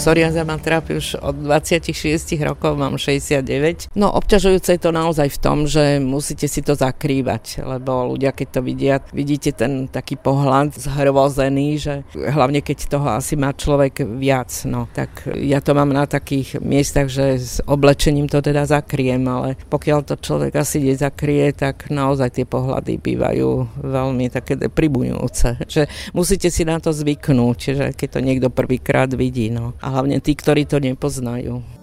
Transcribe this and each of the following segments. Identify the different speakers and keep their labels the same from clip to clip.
Speaker 1: psoriaza ma trápi už od 26 rokov, mám 69. No obťažujúce je to naozaj v tom, že musíte si to zakrývať, lebo ľudia, keď to vidia, vidíte ten taký pohľad zhrvozený, že hlavne keď toho asi má človek viac, no tak ja to mám na takých miestach, že s oblečením to teda zakriem, ale pokiaľ to človek asi nezakrie, tak naozaj tie pohľady bývajú veľmi také pribuňujúce, že musíte si na to zvyknúť, že keď to niekto prvýkrát vidí, no. A hlavne tí, ktorí to nepoznajú.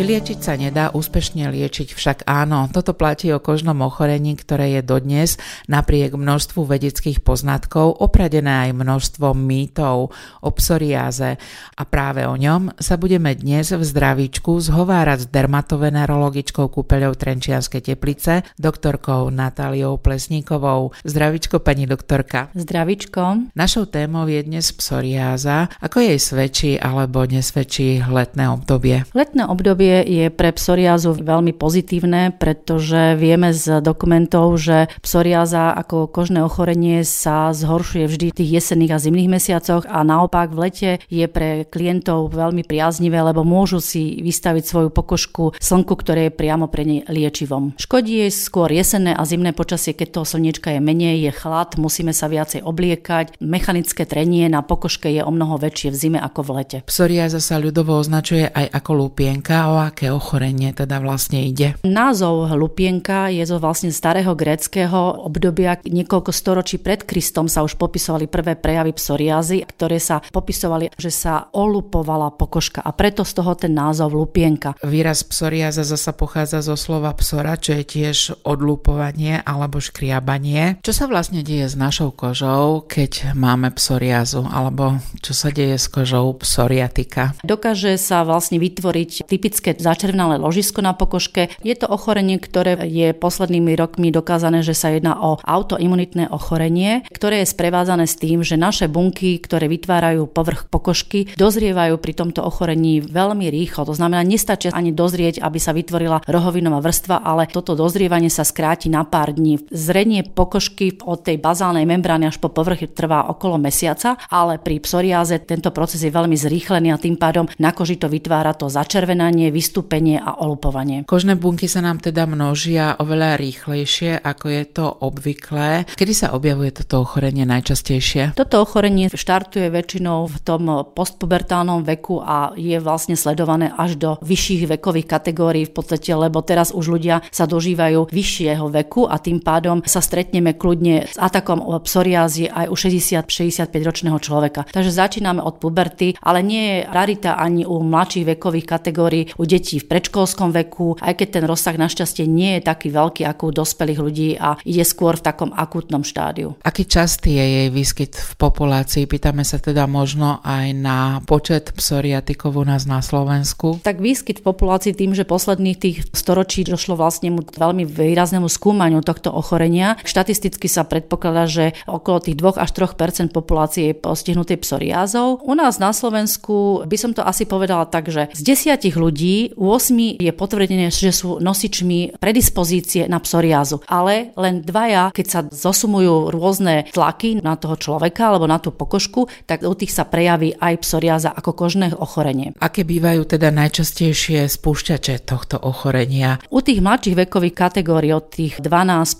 Speaker 2: Vyliečiť sa nedá, úspešne liečiť však áno. Toto platí o kožnom ochorení, ktoré je dodnes napriek množstvu vedeckých poznatkov opradené aj množstvo mýtov o psoriáze. A práve o ňom sa budeme dnes v zdravíčku zhovárať s dermatovenerologičkou kúpeľou Trenčianskej teplice, doktorkou Natáliou Plesníkovou. Zdravíčko, pani doktorka.
Speaker 3: Zdravíčko.
Speaker 2: Našou témou je dnes psoriáza. Ako jej svedčí alebo nesvedčí letné obdobie?
Speaker 3: Letné obdobie je pre psoriázu veľmi pozitívne, pretože vieme z dokumentov, že psoriáza ako kožné ochorenie sa zhoršuje vždy v tých jesenných a zimných mesiacoch a naopak v lete je pre klientov veľmi priaznivé, lebo môžu si vystaviť svoju pokožku slnku, ktoré je priamo pre ne liečivom. Škodí jej skôr jesenné a zimné počasie, keď toho slniečka je menej, je chlad, musíme sa viacej obliekať. Mechanické trenie na pokožke je o mnoho väčšie v zime ako v lete.
Speaker 2: Psoriáza sa ľudovo označuje aj ako lupienka, o aké ochorenie teda vlastne ide?
Speaker 3: Názov hlupienka je zo vlastne starého gréckého obdobia. Niekoľko storočí pred Kristom sa už popisovali prvé prejavy psoriázy, ktoré sa popisovali, že sa olupovala pokožka a preto z toho ten názov lupienka.
Speaker 2: Výraz psoriáza zasa pochádza zo slova psora, čo je tiež odlupovanie alebo škriabanie. Čo sa vlastne deje s našou kožou, keď máme psoriázu alebo čo sa deje s kožou psoriatika?
Speaker 3: Dokáže sa vlastne vytvoriť typické také začervenalé ložisko na pokožke. Je to ochorenie, ktoré je poslednými rokmi dokázané, že sa jedná o autoimunitné ochorenie, ktoré je sprevádzané s tým, že naše bunky, ktoré vytvárajú povrch pokožky, dozrievajú pri tomto ochorení veľmi rýchlo. To znamená, nestačí ani dozrieť, aby sa vytvorila rohovinová vrstva, ale toto dozrievanie sa skráti na pár dní. Zrenie pokožky od tej bazálnej membrány až po povrch trvá okolo mesiaca, ale pri psoriáze tento proces je veľmi zrýchlený a tým pádom na koži to vytvára to začervenanie, vystúpenie a olupovanie.
Speaker 2: Kožné bunky sa nám teda množia oveľa rýchlejšie, ako je to obvyklé. Kedy sa objavuje toto ochorenie najčastejšie?
Speaker 3: Toto ochorenie štartuje väčšinou v tom postpubertálnom veku a je vlastne sledované až do vyšších vekových kategórií v podstate, lebo teraz už ľudia sa dožívajú vyššieho veku a tým pádom sa stretneme kľudne s atakom o psoriázy aj u 60-65 ročného človeka. Takže začíname od puberty, ale nie je rarita ani u mladších vekových kategórií, u detí v predškolskom veku, aj keď ten rozsah našťastie nie je taký veľký ako u dospelých ľudí a ide skôr v takom akútnom štádiu.
Speaker 2: Aký častý je jej výskyt v populácii? Pýtame sa teda možno aj na počet psoriatikov u nás na Slovensku.
Speaker 3: Tak výskyt v populácii tým, že posledných tých storočí došlo vlastne mu veľmi výraznému skúmaniu tohto ochorenia. Štatisticky sa predpokladá, že okolo tých 2 až 3% populácie je postihnutej psoriázou. U nás na Slovensku by som to asi povedala tak, že z desiatich ľudí u 8 je potvrdené, že sú nosičmi predispozície na psoriázu. Ale len dvaja, keď sa zosumujú rôzne tlaky na toho človeka alebo na tú pokožku, tak u tých sa prejaví aj psoriáza ako kožné ochorenie.
Speaker 2: Aké bývajú teda najčastejšie spúšťače tohto ochorenia?
Speaker 3: U tých mladších vekových kategórií od tých 12,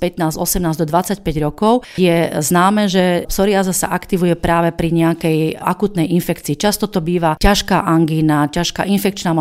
Speaker 3: 15, 18 do 25 rokov je známe, že psoriáza sa aktivuje práve pri nejakej akutnej infekcii. Často to býva ťažká angína, ťažká infekčná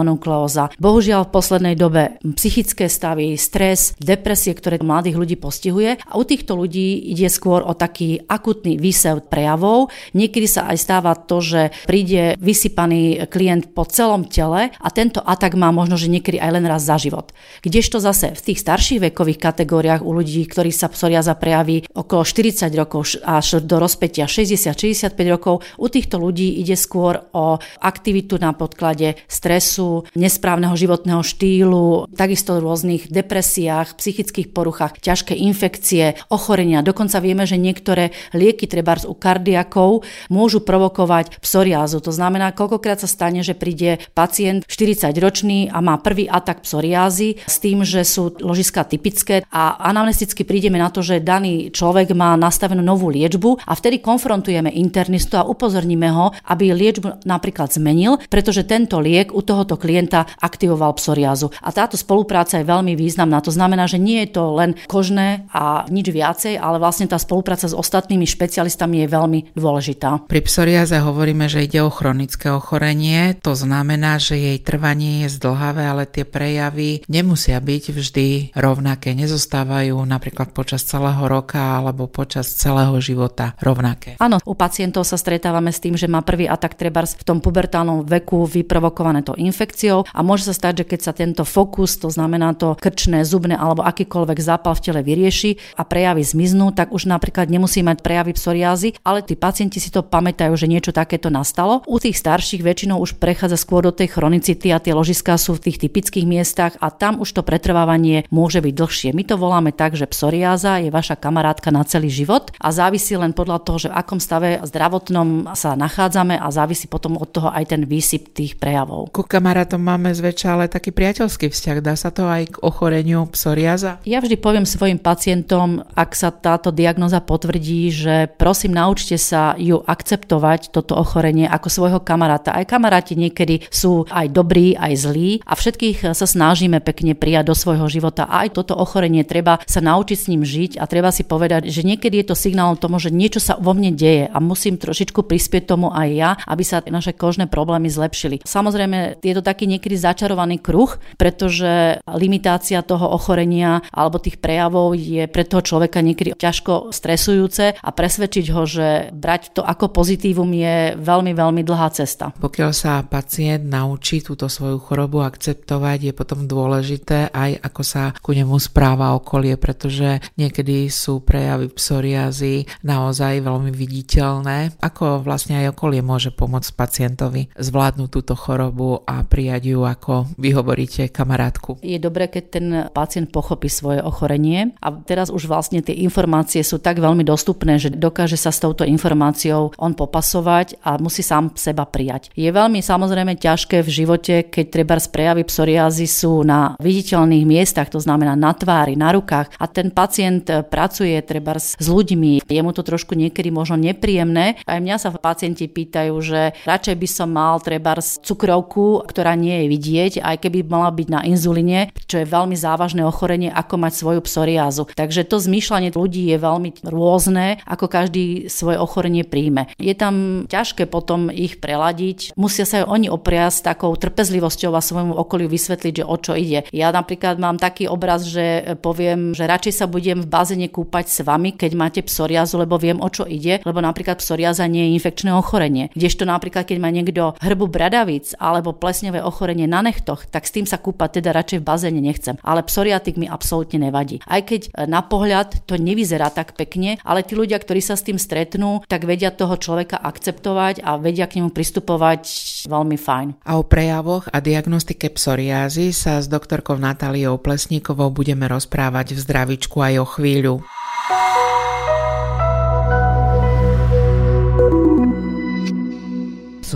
Speaker 3: monoklóza, Bohužiaľ v poslednej dobe psychické stavy, stres, depresie, ktoré mladých ľudí postihuje a u týchto ľudí ide skôr o taký akutný výsev prejavov. Niekedy sa aj stáva to, že príde vysypaný klient po celom tele a tento atak má možno, že niekedy aj len raz za život. Kdežto zase v tých starších vekových kategóriách u ľudí, ktorí sa psoriaza prejaví okolo 40 rokov až do rozpetia 60-65 rokov, u týchto ľudí ide skôr o aktivitu na podklade stresu, nespravodlivosti nesprávneho životného štýlu, takisto rôznych depresiách, psychických poruchách, ťažké infekcie, ochorenia. Dokonca vieme, že niektoré lieky, treba u kardiakov, môžu provokovať psoriázu. To znamená, koľkokrát sa stane, že príde pacient 40-ročný a má prvý atak psoriázy s tým, že sú ložiska typické a anamnesticky prídeme na to, že daný človek má nastavenú novú liečbu a vtedy konfrontujeme internistu a upozorníme ho, aby liečbu napríklad zmenil, pretože tento liek u tohoto klienta aktivoval psoriázu. A táto spolupráca je veľmi významná. To znamená, že nie je to len kožné a nič viacej, ale vlastne tá spolupráca s ostatnými špecialistami je veľmi dôležitá.
Speaker 2: Pri psoriáze hovoríme, že ide o chronické ochorenie. To znamená, že jej trvanie je zdlhavé, ale tie prejavy nemusia byť vždy rovnaké. Nezostávajú napríklad počas celého roka alebo počas celého života rovnaké.
Speaker 3: Áno, u pacientov sa stretávame s tým, že má prvý atak trebárs v tom pubertálnom veku vyprovokované to infekciou a môže sa stať, že keď sa tento fokus, to znamená to krčné, zubné alebo akýkoľvek zápal v tele vyrieši a prejavy zmiznú, tak už napríklad nemusí mať prejavy psoriázy, ale tí pacienti si to pamätajú, že niečo takéto nastalo. U tých starších väčšinou už prechádza skôr do tej chronicity a tie ložiská sú v tých typických miestach a tam už to pretrvávanie môže byť dlhšie. My to voláme tak, že psoriáza je vaša kamarátka na celý život a závisí len podľa toho, že v akom stave zdravotnom sa nachádzame a závisí potom od toho aj ten výsyp tých prejavov.
Speaker 2: Ku kamarátom máme zväčša ale taký priateľský vzťah. Dá sa to aj k ochoreniu psoriaza?
Speaker 3: Ja vždy poviem svojim pacientom, ak sa táto diagnoza potvrdí, že prosím naučte sa ju akceptovať, toto ochorenie, ako svojho kamaráta. Aj kamaráti niekedy sú aj dobrí, aj zlí a všetkých sa snažíme pekne prijať do svojho života. A aj toto ochorenie treba sa naučiť s ním žiť a treba si povedať, že niekedy je to signálom tomu, že niečo sa vo mne deje a musím trošičku prispieť tomu aj ja, aby sa naše kožné problémy zlepšili. Samozrejme, je to taký niekedy začarovaný kruh, pretože limitácia toho ochorenia alebo tých prejavov je pre toho človeka niekedy ťažko stresujúce a presvedčiť ho, že brať to ako pozitívum je veľmi, veľmi dlhá cesta.
Speaker 2: Pokiaľ sa pacient naučí túto svoju chorobu akceptovať, je potom dôležité aj ako sa ku nemu správa okolie, pretože niekedy sú prejavy psoriázy naozaj veľmi viditeľné. Ako vlastne aj okolie môže pomôcť pacientovi zvládnuť túto chorobu a prijať ju, ako vy hovoríte, kamarátku?
Speaker 3: Je dobré, keď ten pacient pochopí svoje ochorenie a teraz už vlastne tie informácie sú tak veľmi dostupné, že dokáže sa s touto informáciou on popasovať a musí sám seba prijať. Je veľmi samozrejme ťažké v živote, keď treba prejavy psoriázy sú na viditeľných miestach, to znamená na tvári, na rukách a ten pacient pracuje treba s ľuďmi, je mu to trošku niekedy možno nepríjemné. Aj mňa sa pacienti pýtajú, že radšej by som mal treba cukrovku, ktorá nie je vidieť, aj keby mala byť na inzulíne, čo je veľmi závažné ochorenie, ako mať svoju psoriázu. Takže to zmýšľanie ľudí je veľmi rôzne, ako každý svoje ochorenie príjme. Je tam ťažké potom ich preladiť. Musia sa aj oni opriať s takou trpezlivosťou a svojmu okoliu vysvetliť, že o čo ide. Ja napríklad mám taký obraz, že poviem, že radšej sa budem v bazéne kúpať s vami, keď máte psoriazu, lebo viem, o čo ide, lebo napríklad psoriaza nie je infekčné ochorenie. Kdežto napríklad, keď má niekto hrbu bradavic alebo plesňové ochorenie na nechtoch, tak s tým sa kúpať teda radšej v bazéne nechcem. Ale psoriatik mi absolútne nevadí. Aj keď na pohľad to nevyzerá tak pekne, ale tí ľudia, ktorí sa s tým stretnú, tak vedia toho človeka akceptovať a vedia k nemu pristupovať veľmi fajn.
Speaker 2: A o prejavoch a diagnostike psoriázy sa s doktorkou Natáliou Plesníkovou budeme rozprávať v zdravičku aj o chvíľu.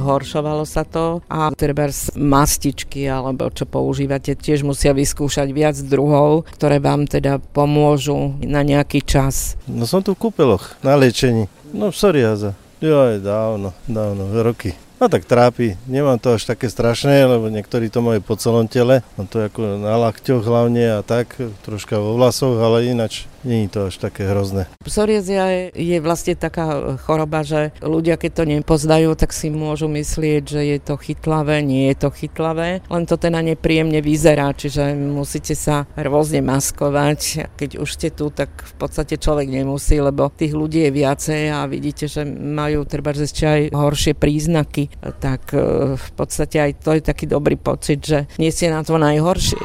Speaker 1: Zhoršovalo sa to a treba mastičky alebo čo používate tiež musia vyskúšať viac druhov, ktoré vám teda pomôžu na nejaký čas.
Speaker 4: No som tu v kúpeloch na liečení. No psoriáza. Jo, dávno, dávno, roky. No tak trápi, nemám to až také strašné, lebo niektorí to majú po celom tele, mám to ako na lakťoch hlavne a tak, troška vo vlasoch, ale ináč je to až také hrozné.
Speaker 1: Psoriázia je, vlastne taká choroba, že ľudia, keď to nepoznajú, tak si môžu myslieť, že je to chytlavé, nie je to chytlavé, len to teda nepríjemne vyzerá, čiže musíte sa rôzne maskovať. Keď už ste tu, tak v podstate človek nemusí, lebo tých ľudí je viacej a vidíte, že majú treba ešte aj horšie príznaky, tak e, v podstate aj to je taký dobrý pocit, že nie ste na to najhoršie.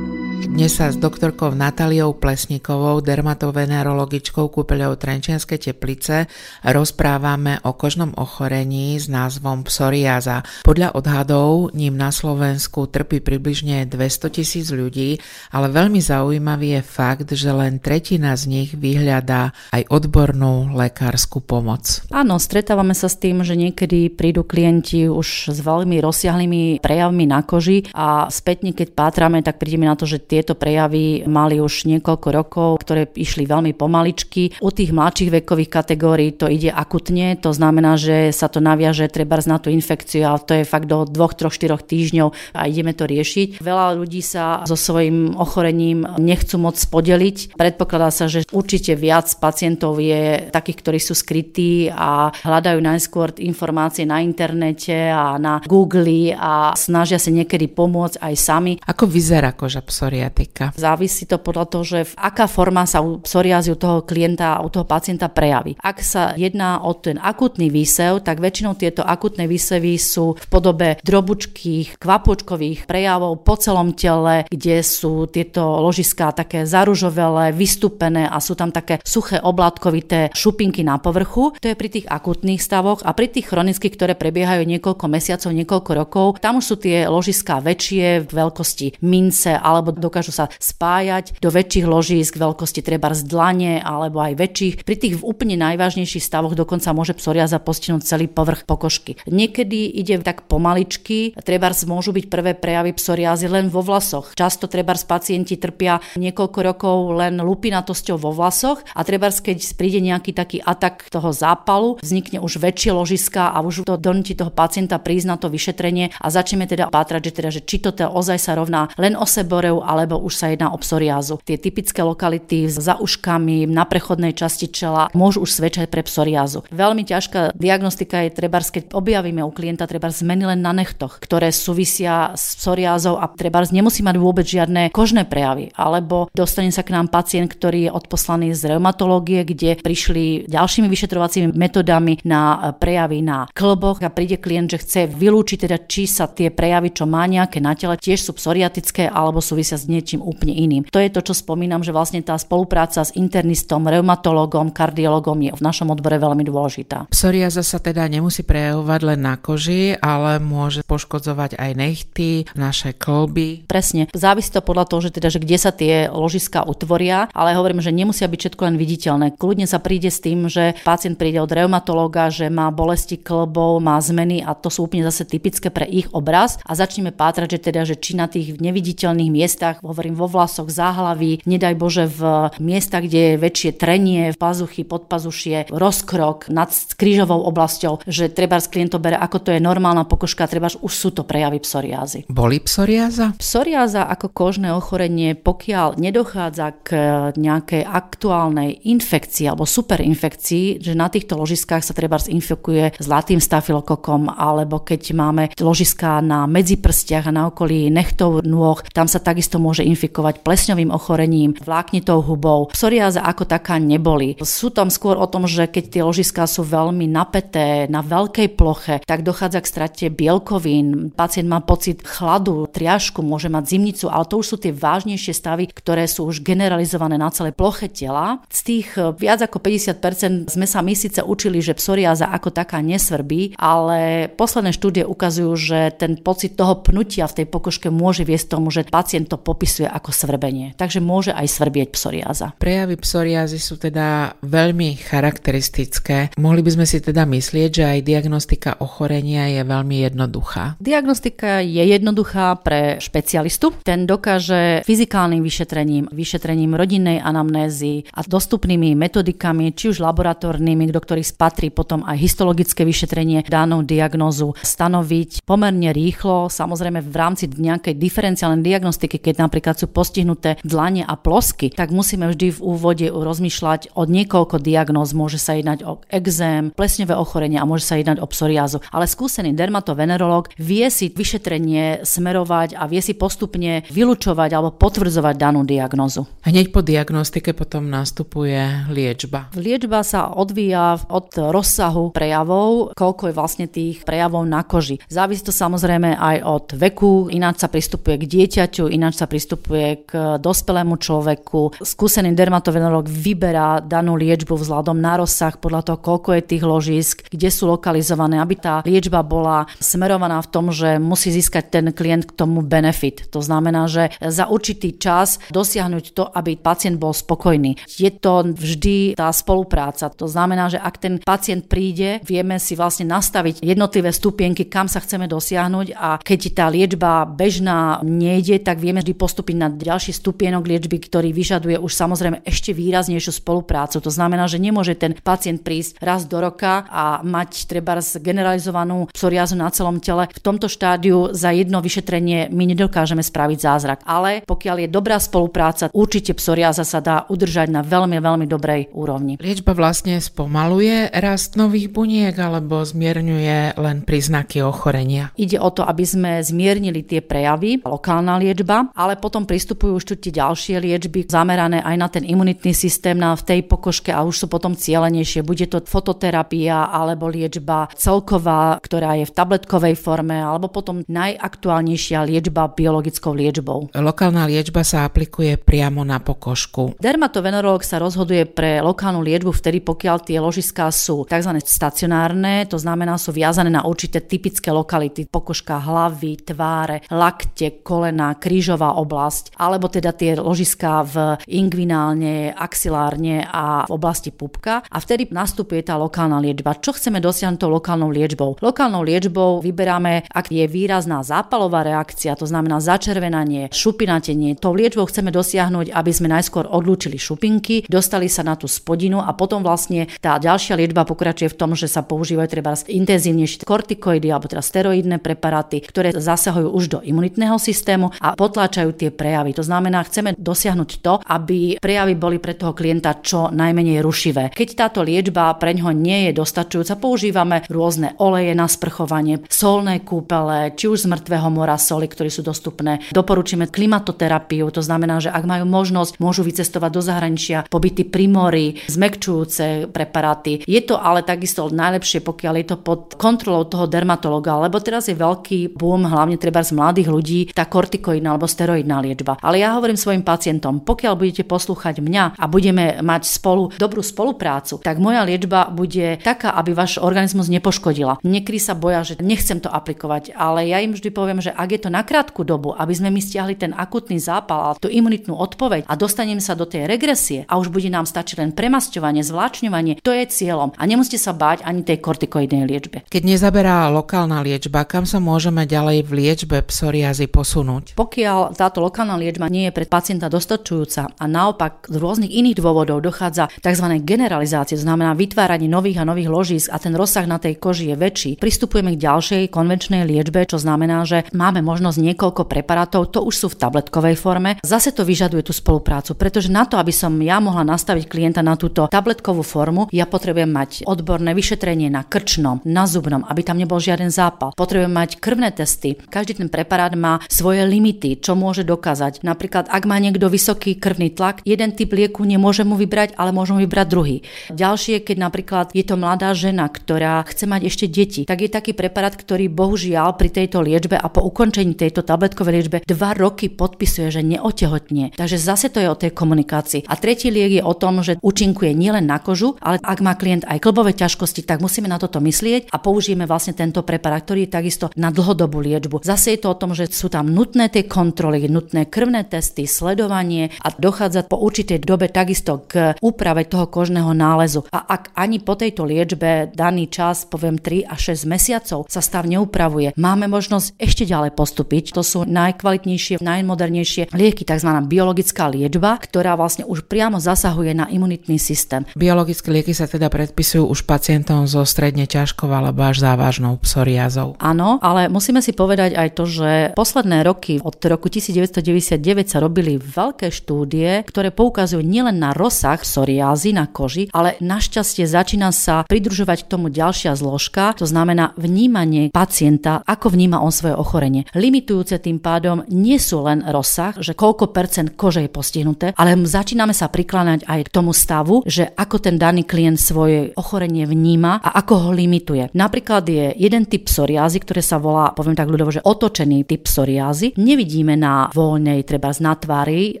Speaker 2: Dnes sa s doktorkou Natáliou Plesníkovou, dermatovenerologičkou kúpeľou Trenčianskej teplice, rozprávame o kožnom ochorení s názvom psoriáza. Podľa odhadov ním na Slovensku trpí približne 200 tisíc ľudí, ale veľmi zaujímavý je fakt, že len tretina z nich vyhľadá aj odbornú lekárskú pomoc.
Speaker 3: Áno, stretávame sa s tým, že niekedy prídu klienti už s veľmi rozsiahlými prejavmi na koži a spätne, keď pátrame, tak prídeme na to, že tie tieto prejavy mali už niekoľko rokov, ktoré išli veľmi pomaličky. U tých mladších vekových kategórií to ide akutne, to znamená, že sa to naviaže treba na tú infekciu a to je fakt do 2, 3, 4 týždňov a ideme to riešiť. Veľa ľudí sa so svojím ochorením nechcú moc podeliť. Predpokladá sa, že určite viac pacientov je takých, ktorí sú skrytí a hľadajú najskôr informácie na internete a na Google a snažia sa niekedy pomôcť aj sami.
Speaker 2: Ako vyzerá koža psoriat? Psoriatika?
Speaker 3: Závisí to podľa toho, že v aká forma sa u psoriázy u toho klienta, u toho pacienta prejaví. Ak sa jedná o ten akutný výsev, tak väčšinou tieto akutné výsevy sú v podobe drobučkých, kvapôčkových prejavov po celom tele, kde sú tieto ložiská také zaružovelé, vystúpené a sú tam také suché oblátkovité šupinky na povrchu. To je pri tých akutných stavoch a pri tých chronických, ktoré prebiehajú niekoľko mesiacov, niekoľko rokov, tam už sú tie ložiská väčšie v veľkosti mince alebo dokážu dokážu sa spájať do väčších ložísk veľkosti treba z dlane alebo aj väčších. Pri tých úplne najvážnejších stavoch dokonca môže psoriaza postihnúť celý povrch pokožky. Niekedy ide tak pomaličky, treba môžu byť prvé prejavy psoriázy len vo vlasoch. Často treba pacienti trpia niekoľko rokov len lupinatosťou vo vlasoch a treba keď príde nejaký taký atak toho zápalu, vznikne už väčšie ložiska a už to donúti toho pacienta prísť na to vyšetrenie a začneme teda pátrať, že, teda, že či to teda ozaj sa rovná len oseboreu alebo alebo už sa jedná o psoriázu. Tie typické lokality za uškami na prechodnej časti čela môžu už svedčať pre psoriázu. Veľmi ťažká diagnostika je treba, keď objavíme u klienta treba zmeny len na nechtoch, ktoré súvisia s psoriázou a treba nemusí mať vôbec žiadne kožné prejavy. Alebo dostane sa k nám pacient, ktorý je odposlaný z reumatológie, kde prišli ďalšími vyšetrovacími metodami na prejavy na klboch a príde klient, že chce vylúčiť teda, či sa tie prejavy, čo má nejaké na tele, tiež sú psoriatické alebo súvisia s niečím úplne iným. To je to, čo spomínam, že vlastne tá spolupráca s internistom, reumatologom, kardiologom je v našom odbore veľmi dôležitá.
Speaker 2: Psoriaza sa teda nemusí prejavovať len na koži, ale môže poškodzovať aj nechty, naše kolby.
Speaker 3: Presne. Závisí to podľa toho, že teda, že kde sa tie ložiska utvoria, ale hovorím, že nemusia byť všetko len viditeľné. Kľudne sa príde s tým, že pacient príde od reumatológa, že má bolesti klbov, má zmeny a to sú úplne zase typické pre ich obraz a začneme pátrať, že teda, že či na tých neviditeľných miestach hovorím vo vlasoch, záhlaví, nedaj Bože v miestach, kde je väčšie trenie, v pazuchy, podpazušie, rozkrok nad krížovou oblasťou, že treba z klientov bere, ako to je normálna pokožka, treba už sú to prejavy psoriázy.
Speaker 2: Boli psoriáza?
Speaker 3: Psoriáza ako kožné ochorenie, pokiaľ nedochádza k nejakej aktuálnej infekcii alebo superinfekcii, že na týchto ložiskách sa treba infikuje zlatým stafilokokom, alebo keď máme ložiská na medziprstiach a na okolí nechtov nôh, tam sa takisto môže môže infikovať plesňovým ochorením, vláknitou hubou. Psoriáza ako taká neboli. Sú tam skôr o tom, že keď tie ložiská sú veľmi napäté na veľkej ploche, tak dochádza k strate bielkovín. Pacient má pocit chladu, triažku, môže mať zimnicu, ale to už sú tie vážnejšie stavy, ktoré sú už generalizované na celej ploche tela. Z tých eh, viac ako 50% sme sa my síce učili, že psoriáza ako taká nesvrbí, ale posledné štúdie ukazujú, že ten pocit toho pnutia v tej pokožke môže viesť tomu, že pacient to popisuje opisuje ako svrbenie. Takže môže aj svrbieť psoriáza.
Speaker 2: Prejavy psoriázy sú teda veľmi charakteristické. Mohli by sme si teda myslieť, že aj diagnostika ochorenia je veľmi jednoduchá.
Speaker 3: Diagnostika je jednoduchá pre špecialistu. Ten dokáže fyzikálnym vyšetrením, vyšetrením rodinnej anamnézy a dostupnými metodikami, či už laboratórnymi, do ktorých spatrí potom aj histologické vyšetrenie danú diagnózu stanoviť pomerne rýchlo, samozrejme v rámci nejakej diferenciálnej diagnostiky, keď napríklad sú postihnuté dlane a plosky, tak musíme vždy v úvode rozmýšľať o niekoľko diagnóz. Môže sa jednať o exém, plesňové ochorenie a môže sa jednať o psoriázu. Ale skúsený dermatovenerológ vie si vyšetrenie smerovať a vie si postupne vylúčovať alebo potvrdzovať danú diagnózu.
Speaker 2: Hneď po diagnostike potom nastupuje liečba.
Speaker 3: Liečba sa odvíja od rozsahu prejavov, koľko je vlastne tých prejavov na koži. Závisí to samozrejme aj od veku, ináč sa pristupuje k dieťaťu, ináč sa pristupuje pristupuje k dospelému človeku. Skúsený dermatovenerolog vyberá danú liečbu vzhľadom na rozsah podľa toho, koľko je tých ložisk, kde sú lokalizované, aby tá liečba bola smerovaná v tom, že musí získať ten klient k tomu benefit. To znamená, že za určitý čas dosiahnuť to, aby pacient bol spokojný. Je to vždy tá spolupráca. To znamená, že ak ten pacient príde, vieme si vlastne nastaviť jednotlivé stupienky, kam sa chceme dosiahnuť a keď tá liečba bežná nejde, tak vieme vždy postúpiť na ďalší stupienok liečby, ktorý vyžaduje už samozrejme ešte výraznejšiu spoluprácu. To znamená, že nemôže ten pacient prísť raz do roka a mať treba generalizovanú psoriázu na celom tele. V tomto štádiu za jedno vyšetrenie my nedokážeme spraviť zázrak. Ale pokiaľ je dobrá spolupráca, určite psoriáza sa dá udržať na veľmi, veľmi dobrej úrovni.
Speaker 2: Liečba vlastne spomaluje rast nových buniek alebo zmierňuje len príznaky ochorenia?
Speaker 3: Ide o to, aby sme zmiernili tie prejavy, lokálna liečba, ale potom pristupujú už tu tie ďalšie liečby zamerané aj na ten imunitný systém na v tej pokožke a už sú potom cieľenejšie. Bude to fototerapia alebo liečba celková, ktorá je v tabletkovej forme, alebo potom najaktuálnejšia liečba biologickou liečbou.
Speaker 2: Lokálna liečba sa aplikuje priamo na pokožku.
Speaker 3: Dermatovenerolog sa rozhoduje pre lokálnu liečbu vtedy, pokiaľ tie ložiská sú tzv. stacionárne, to znamená sú viazané na určité typické lokality, pokožka hlavy, tváre, lakte, kolena, krížová oblasť, alebo teda tie ložiská v ingvinálne, axilárne a v oblasti pupka a vtedy nastupuje tá lokálna liečba. Čo chceme dosiahnuť tou lokálnou liečbou? Lokálnou liečbou vyberáme, ak je výrazná zápalová reakcia, to znamená začervenanie, šupinatenie. Tou liečbou chceme dosiahnuť, aby sme najskôr odlúčili šupinky, dostali sa na tú spodinu a potom vlastne tá ďalšia liečba pokračuje v tom, že sa používajú treba intenzívnejšie kortikoidy alebo teda steroidné preparáty, ktoré zasahujú už do imunitného systému a potláčajú tie prejavy. To znamená, chceme dosiahnuť to, aby prejavy boli pre toho klienta čo najmenej rušivé. Keď táto liečba pre ňoho nie je dostačujúca, používame rôzne oleje na sprchovanie, solné kúpele, či už z mŕtvého mora soli, ktoré sú dostupné. Doporučíme klimatoterapiu, to znamená, že ak majú možnosť, môžu vycestovať do zahraničia, pobyty pri mori, zmekčujúce preparáty. Je to ale takisto najlepšie, pokiaľ je to pod kontrolou toho dermatologa, lebo teraz je veľký boom, hlavne treba z mladých ľudí, tá kortikoidná alebo steroidná liečba. Ale ja hovorím svojim pacientom, pokiaľ budete poslúchať mňa a budeme mať spolu dobrú spoluprácu, tak moja liečba bude taká, aby váš organizmus nepoškodila. Niekedy sa boja, že nechcem to aplikovať, ale ja im vždy poviem, že ak je to na krátku dobu, aby sme my stiahli ten akutný zápal a tú imunitnú odpoveď a dostaneme sa do tej regresie a už bude nám stačiť len premasťovanie, zvláčňovanie, to je cieľom a nemusíte sa báť ani tej kortikoidnej liečbe.
Speaker 2: Keď nezaberá lokálna liečba, kam sa môžeme ďalej v liečbe psoriazy posunúť?
Speaker 3: Pokiaľ táto lokálna liečba nie je pre pacienta dostačujúca a naopak z rôznych iných dôvodov dochádza tzv. generalizácie, to znamená vytváranie nových a nových ložísk a ten rozsah na tej koži je väčší, pristupujeme k ďalšej konvenčnej liečbe, čo znamená, že máme možnosť niekoľko preparátov, to už sú v tabletkovej forme. Zase to vyžaduje tú spoluprácu, pretože na to, aby som ja mohla nastaviť klienta na túto tabletkovú formu, ja potrebujem mať odborné vyšetrenie na krčnom, na zubnom, aby tam nebol žiaden zápal. Potrebujem mať krvné testy. Každý ten preparát má svoje limity, čo môže dokázať. Napríklad, ak má niekto vysoký krvný tlak, jeden typ lieku nemôže mu vybrať, ale môže vybrať druhý. Ďalšie, keď napríklad je to mladá žena, ktorá chce mať ešte deti, tak je taký preparát, ktorý bohužiaľ pri tejto liečbe a po ukončení tejto tabletkovej liečbe dva roky podpisuje, že neotehotne. Takže zase to je o tej komunikácii. A tretí liek je o tom, že účinkuje nielen na kožu, ale ak má klient aj klbové ťažkosti, tak musíme na toto myslieť a použijeme vlastne tento preparát, ktorý je takisto na dlhodobú liečbu. Zase je to o tom, že sú tam nutné tie kontroly, nutné krvné testy, sledovanie a dochádza po určitej dobe takisto k úprave toho kožného nálezu. A ak ani po tejto liečbe daný čas, poviem 3 až 6 mesiacov, sa stav neupravuje, máme možnosť ešte ďalej postúpiť. To sú najkvalitnejšie, najmodernejšie lieky, tzv. biologická liečba, ktorá vlastne už priamo zasahuje na imunitný systém.
Speaker 2: Biologické lieky sa teda predpisujú už pacientom so stredne ťažkou alebo až závažnou psoriázou.
Speaker 3: Áno, ale musíme si povedať aj to, že posledné roky, od roku 1999 sa robili veľké štúdie, ktoré poukazujú nielen na rozsah psoriázy na koži, ale našťastie začína sa pridružovať k tomu ďalšia zložka, to znamená vnímanie pacienta, ako vníma on svoje ochorenie. Limitujúce tým pádom nie sú len rozsah, že koľko percent kože je postihnuté, ale začíname sa prikláňať aj k tomu stavu, že ako ten daný klient svoje ochorenie vníma a ako ho limituje. Napríklad je jeden typ psoriázy, ktoré sa volá, poviem tak ľudovo, že otočený typ psoriázy. Nevidíme na voľnej, treba na tvári,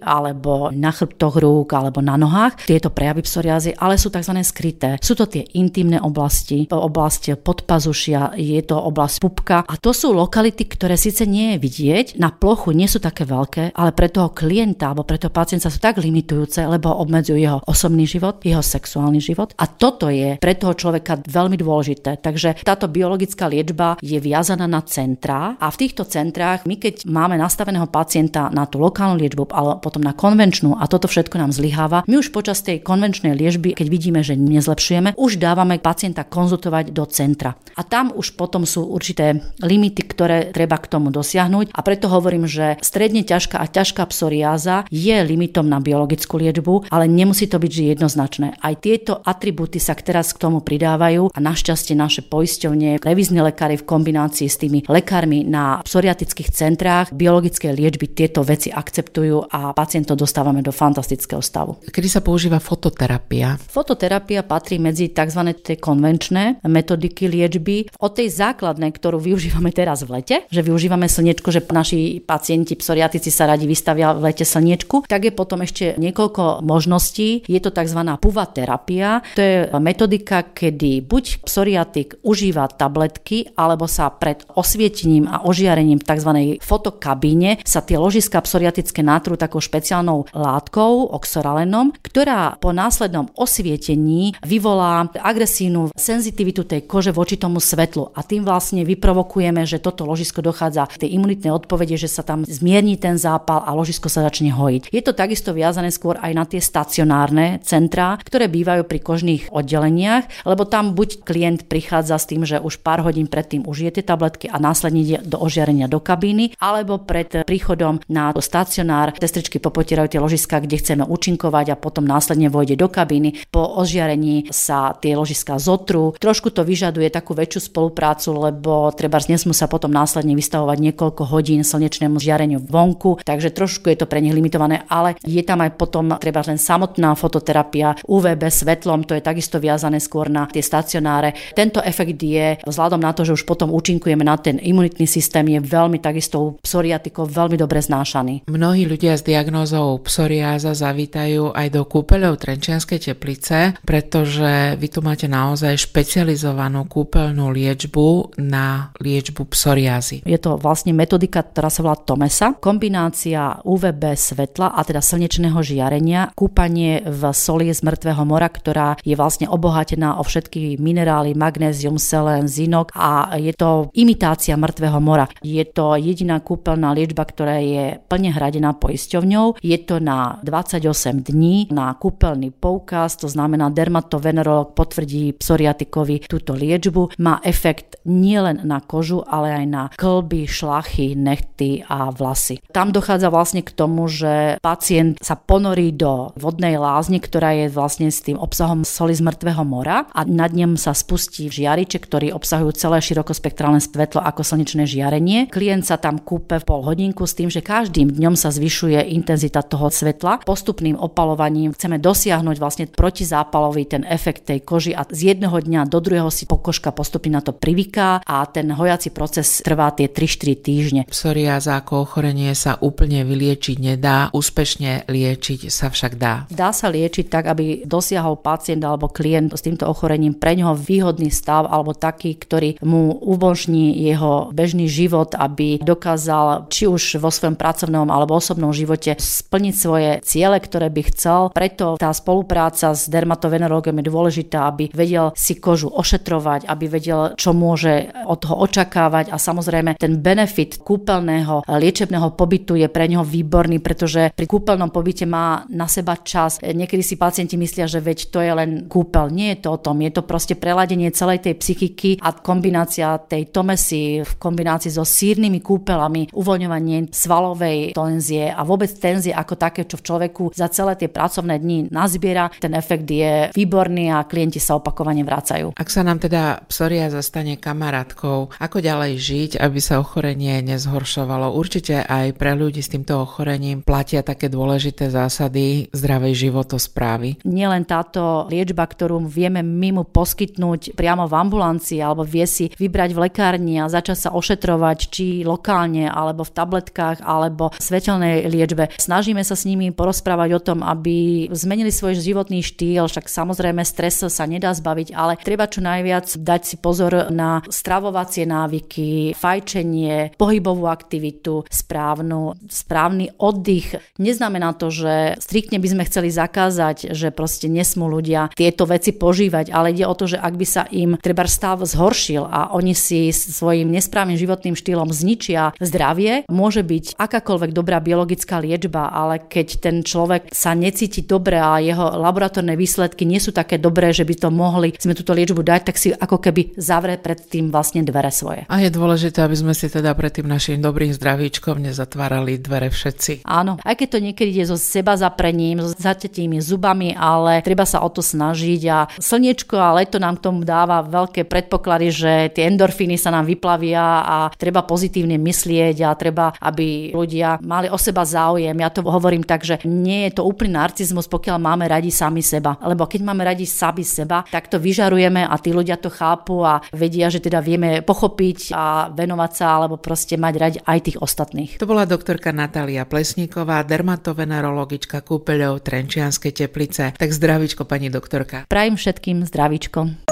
Speaker 3: alebo na chrbtoch rúk, alebo na nohách, tieto prejavy psoriázy, ale sú tzv. skryté. Sú to tie intimné oblasti, oblasť podpazušia, je to oblasť pupka a to sú lokality, ktoré síce nie je vidieť, na plochu nie sú také veľké, ale pre toho klienta alebo pre toho pacienta sú tak limitujúce, lebo obmedzujú jeho osobný život, jeho sexuálny život a toto je pre toho človeka veľmi dôležité. Takže táto biologická liečba je viazaná na centrá a v týchto centrách my keď máme nastaveného pacienta na tú lokálnu liečbu, ale potom na konvenčnú a toto všetko nám zlyháva, my už počas tej konvenčnej liečby, keď vidíme, že nezlepšujeme, už dávame pacienta konzultovať do centra. A tam už potom sú určité limity, ktoré treba k tomu dosiahnuť a preto hovorím, že stredne ťažká a ťažká psoriáza je limitom na biologickú liečbu, ale nemusí to byť jednoznačné. Aj tieto atribúty sa teraz k tomu pridávajú a našťastie naše poisťovne, revízni lekári v kombinácii s tými lekármi na psoriatických centrách biologické liečby tieto veci akceptujú a pacientov dostávame do fantastického stavu.
Speaker 2: Kedy sa používa fototerapia?
Speaker 3: Fototerapia patrí medzi tzv. tie konvenčné metodiky liečby. Od tej základnej, ktorú využívame teraz v lete, že využívame slnečko, že naši pacienti psoriatici sa radi vystavia v lete slniečku, tak je potom ešte niekoľko možností. Je to tzv. puva terapia. To je metodika, kedy buď psoriatik užíva tabletky, alebo sa pred osvietením a ožiarením v tzv. fotokabíne sa tie ložiska psoriatické nátrú takou špeciálnou látkou, oxoralenom, ktorá po následnom osvietení vyvolá agresívnu senzitivitu tej kože voči tomu svetlu a tým vlastne vyprovokujeme, že toto ložisko dochádza k tej imunitnej odpovede, že sa tam zmierni ten zápal a ložisko sa začne hojiť. Je to takisto viazané skôr aj na tie stacionárne centrá, ktoré bývajú pri kožných oddeleniach, lebo tam buď klient prichádza s tým, že už pár hodín predtým užije tie tabletky a následne ide do ožiarenia do kabíny, alebo pred príchodom na stacionár sestričky popotierajú tie ložiska, kde chceme účinkovať a potom následne vojde do kabíny. Po ožiarení sa tie ložiska zotrú. Trošku to vyžaduje takú väčšiu spoluprácu, lebo treba nesmú sa potom následne vystavovať niekoľko hodín slnečnému žiareniu vonku, takže trošku je to pre nich limitované, ale je tam aj potom treba len samotná fototerapia UVB svetlom, to je takisto viazané skôr na tie stacionáre. Tento efekt je vzhľadom na to, že už potom účinkujeme na ten imunitný systém, je veľmi takisto u psoriatikov veľmi dobre znášaný.
Speaker 2: Mnohí ľudia s diagnózou psoriáza zavítajú aj do kúpeľov Trenčianskej teplice, pretože vy tu máte naozaj špecializovanú kúpeľnú liečbu na liečbu psoriázy.
Speaker 3: Je to vlastne metodika, ktorá sa volá Tomesa, kombinácia UVB svetla a teda slnečného žiarenia, kúpanie v soli z mŕtvého mora, ktorá je vlastne obohatená o všetky minerály, magnézium, selén, zinok a je to imitácia mŕtvého mora. Je to jediná kúpeľná liečba, ktorá je plne hradená poisťovňou. Je to na 28 dní na kúpeľný poukaz, to znamená dermatovenerolog potvrdí psoriatikovi túto liečbu. Má efekt nielen na kožu, ale aj na klby, šlachy, nechty a vlasy. Tam dochádza vlastne k tomu, že pacient sa ponorí do vodnej lázne, ktorá je vlastne s tým obsahom soli z mŕtvého mora a nad ním sa spustí žiariče, ktorí obsahujú celé širokospektrálne svetlo ako slnečné žiarenie. Klient sa tam kúpe v pol hodinku s tým, že každým dňom sa zvyšuje intenzita toho svetla. Postupným opalovaním chceme dosiahnuť vlastne protizápalový ten efekt tej koži a z jedného dňa do druhého si pokožka postupne na to privyká a ten hojací proces trvá tie 3-4 týždne.
Speaker 2: Psoriáza ako ochorenie sa úplne vyliečiť nedá, úspešne liečiť sa však dá.
Speaker 3: Dá sa liečiť tak, aby dosiahol pacient alebo klient s týmto ochorením pre neho výhodný stav alebo taký, ktorý mu umožní jeho bežný život, aby dokázal či už vo svojom pracovnom alebo osobnom živote splniť svoje ciele, ktoré by chcel. Preto tá spolupráca s dermatovenerologom je dôležitá, aby vedel si kožu ošetrovať, aby vedel, čo môže od toho očakávať a samozrejme ten benefit kúpeľného liečebného pobytu je pre neho výborný, pretože pri kúpeľnom pobyte má na seba čas. Niekedy si pacienti myslia, že veď to je len kúpeľ. Nie je to o tom, je to proste preladenie celej tej psychiky a kombinácia tej tomesy v kombinácii so sírnymi kúpeľami, uvoľňovanie svalovej tenzie a vôbec tenzie ako také, čo v človeku za celé tie pracovné dni nazbiera. Ten efekt je výborný a klienti sa opakovane vracajú.
Speaker 2: Ak sa nám teda psoria zastane kamarátkou, ako ďalej žiť, aby sa ochorenie nezhoršovalo? Určite aj pre ľudí s týmto ochorením platia také dôležité zásady zdravej životosprávy.
Speaker 3: Nielen táto liečba, ktorú vieme my mu poskytnúť priamo v ambulancii alebo vie si vybrať v lekárni a začať sa ošetrovať či lokálne alebo v tabletkách alebo svetelnej liečbe. Snažíme sa s nimi porozprávať o tom, aby zmenili svoj životný štýl, však samozrejme stres sa nedá zbaviť, ale treba čo najviac dať si pozor na stravovacie návyky, fajčenie, pohybovú aktivitu, správnu, správny oddych. Neznamená to, že striktne by sme chceli zakázať, že proste nesmú ľudia tieto veci požívať, ale ide o to, že ak by sa im treba stav zhoršil a oni si svojim nesprávnym životným štýlom zničia zdravie, môže byť akákoľvek dobrá biologická liečba, ale keď ten človek sa necíti dobre a jeho laboratórne výsledky nie sú také dobré, že by to mohli sme túto liečbu dať, tak si ako keby zavre pred tým vlastne dvere svoje.
Speaker 2: A je dôležité, aby sme si teda pred tým našim dobrým zdravíčkom nezatvárali dvere všetci.
Speaker 3: Áno, aj keď to niekedy ide so seba zaprením, so zatetými zubami, ale treba sa o to snažiť a slniečko a leto nám k tomu dáva veľké predpoklady, že tie endorfíny sa nám vyplavia a treba pozitívne myslieť a treba, aby ľudia mali o seba záujem. Ja to hovorím tak, že nie je to úplný narcizmus, pokiaľ máme radi sami seba. Lebo keď máme radi sami seba, tak to vyžarujeme a tí ľudia to chápu a vedia, že teda vieme pochopiť a venovať sa alebo proste mať radi aj tých ostatných.
Speaker 2: To bola doktorka Natália Plesníková, dermatovenerologička kúpeľov Trenčianskej teplice. Tak zdravíčko, pani doktorka.
Speaker 3: Prajem všetkým zdravíčko.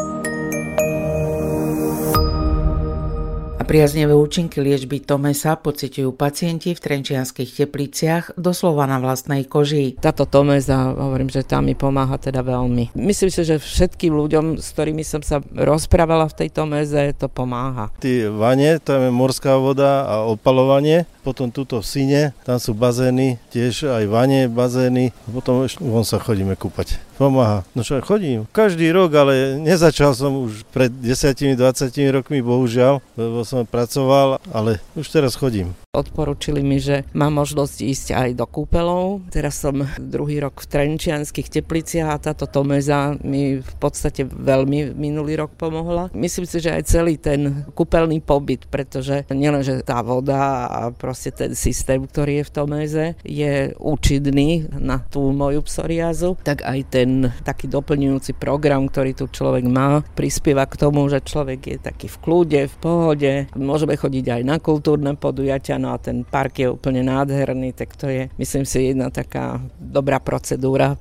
Speaker 2: Priaznevé účinky liečby Tomesa pociťujú pacienti v Trenčianských tepliciach doslova na vlastnej koži.
Speaker 1: Táto Tomesa, hovorím, že tá mi pomáha teda veľmi. Myslím si, že všetkým ľuďom, s ktorými som sa rozprávala v tej Tomeze, to pomáha.
Speaker 4: Tí vane, to je morská voda a opalovanie, potom tuto v Sine, tam sú bazény, tiež aj vane, bazény, potom von sa chodíme kúpať pomáha. No čo, chodím každý rok, ale nezačal som už pred 10-20 rokmi, bohužiaľ, lebo som pracoval, ale už teraz chodím.
Speaker 1: Odporučili mi, že mám možnosť ísť aj do kúpelov. Teraz som druhý rok v Trenčianských tepliciach a táto Tomeza mi v podstate veľmi minulý rok pomohla. Myslím si, že aj celý ten kúpeľný pobyt, pretože nielen, že tá voda a proste ten systém, ktorý je v Tomeze, je účinný na tú moju psoriázu, tak aj ten taký doplňujúci program, ktorý tu človek má, prispieva k tomu, že človek je taký v kľude, v pohode. Môžeme chodiť aj na kultúrne podujatia, no a ten park je úplne nádherný, tak to je, myslím si, jedna taká dobrá procedúra.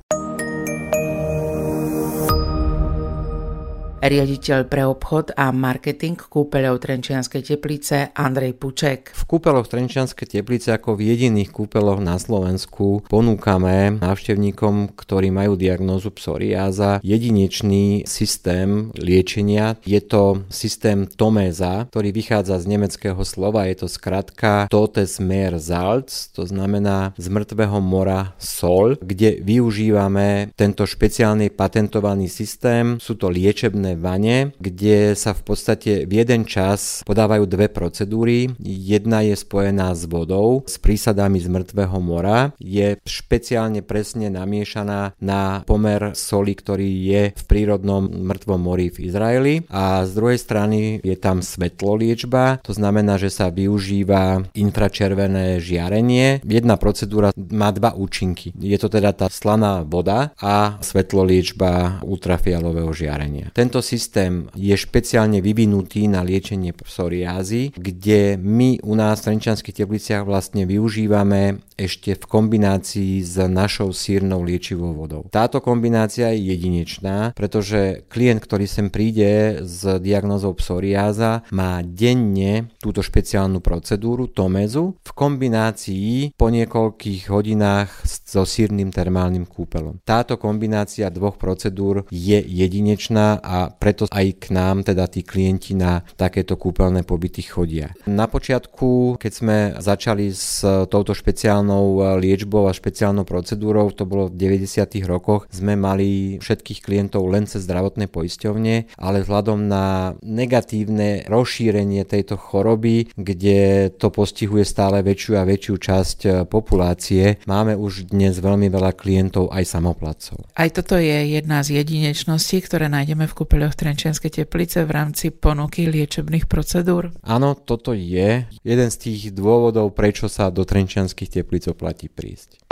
Speaker 2: Riaditeľ pre obchod a marketing kúpeľov Trenčianskej teplice Andrej Puček.
Speaker 5: V kúpeľoch Trenčianskej teplice ako v jediných kúpeľoch na Slovensku ponúkame návštevníkom, ktorí majú diagnózu psoriáza, jedinečný systém liečenia. Je to systém Toméza, ktorý vychádza z nemeckého slova, je to skratka Totes Meer Salz, to znamená z mŕtvého mora sol, kde využívame tento špeciálny patentovaný systém. Sú to liečebné vane, kde sa v podstate v jeden čas podávajú dve procedúry. Jedna je spojená s vodou, s prísadami z mŕtvého mora. Je špeciálne presne namiešaná na pomer soli, ktorý je v prírodnom mŕtvom mori v Izraeli. A z druhej strany je tam svetlo liečba, to znamená, že sa využíva infračervené žiarenie. Jedna procedúra má dva účinky. Je to teda tá slaná voda a svetlo liečba ultrafialového žiarenia. Tento tento systém je špeciálne vyvinutý na liečenie psoriázy, kde my u nás v Trenčanských tepliciach vlastne využívame ešte v kombinácii s našou sírnou liečivou vodou. Táto kombinácia je jedinečná, pretože klient, ktorý sem príde s diagnózou psoriáza, má denne túto špeciálnu procedúru, tomezu, v kombinácii po niekoľkých hodinách so sírnym termálnym kúpelom. Táto kombinácia dvoch procedúr je jedinečná a preto aj k nám teda tí klienti na takéto kúpeľné pobyty chodia. Na počiatku, keď sme začali s touto špeciálnou liečbou a špeciálnou procedúrou, to bolo v 90. rokoch, sme mali všetkých klientov len cez zdravotné poisťovne, ale vzhľadom na negatívne rozšírenie tejto choroby, kde to postihuje stále väčšiu a väčšiu časť populácie, máme už dnes veľmi veľa klientov aj samoplatcov.
Speaker 2: Aj toto je jedna z jedinečností, ktoré nájdeme v kúpeľ kúpeľoch Trenčianskej teplice v rámci ponuky liečebných procedúr?
Speaker 5: Áno, toto je jeden z tých dôvodov, prečo sa do Trenčianských teplíc oplatí prísť.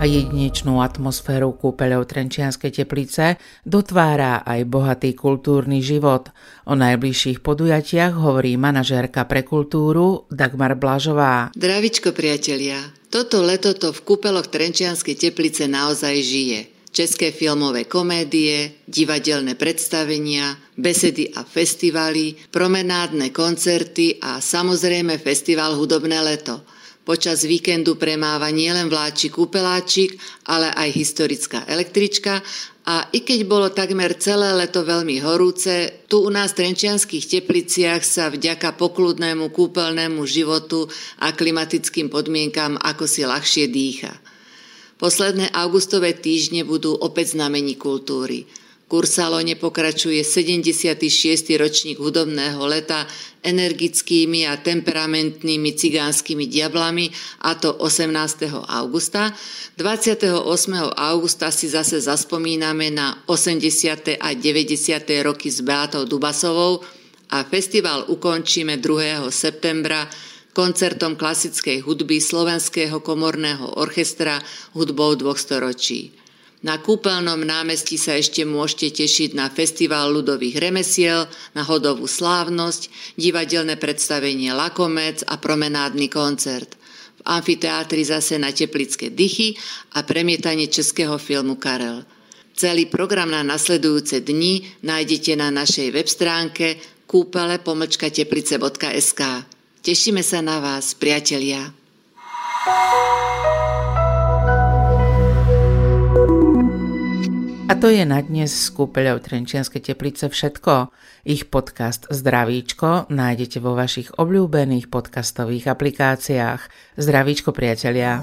Speaker 2: A jedinečnú atmosféru kúpeľov Trenčianskej teplice dotvára aj bohatý kultúrny život. O najbližších podujatiach hovorí manažérka pre kultúru Dagmar Blažová.
Speaker 6: Zdravičko priatelia, toto leto to v kúpeloch Trenčianskej teplice naozaj žije. České filmové komédie, divadelné predstavenia, besedy a festivaly, promenádne koncerty a samozrejme festival Hudobné leto – Počas víkendu premáva nielen vláčik kúpeláčik, ale aj historická električka a i keď bolo takmer celé leto veľmi horúce, tu u nás v Trenčianských tepliciach sa vďaka pokludnému kúpeľnému životu a klimatickým podmienkam ako si ľahšie dýcha. Posledné augustové týždne budú opäť znamení kultúry – Kursalone pokračuje 76. ročník hudobného leta energickými a temperamentnými cigánskymi diablami, a to 18. augusta. 28. augusta si zase zaspomíname na 80. a 90. roky s Beatou Dubasovou a festival ukončíme 2. septembra koncertom klasickej hudby Slovenského komorného orchestra hudbou dvoch storočí. Na kúpeľnom námestí sa ešte môžete tešiť na festival ľudových remesiel, na hodovú slávnosť, divadelné predstavenie Lakomec a promenádny koncert. V amfiteátri zase na teplické dychy a premietanie českého filmu Karel. Celý program na nasledujúce dni nájdete na našej web stránke kúpele-teplice.sk. Tešíme sa na vás, priatelia.
Speaker 2: A to je na dnes z kúpeľov Trenčianskej teplice všetko. Ich podcast Zdravíčko nájdete vo vašich obľúbených podcastových aplikáciách. Zdravíčko priatelia.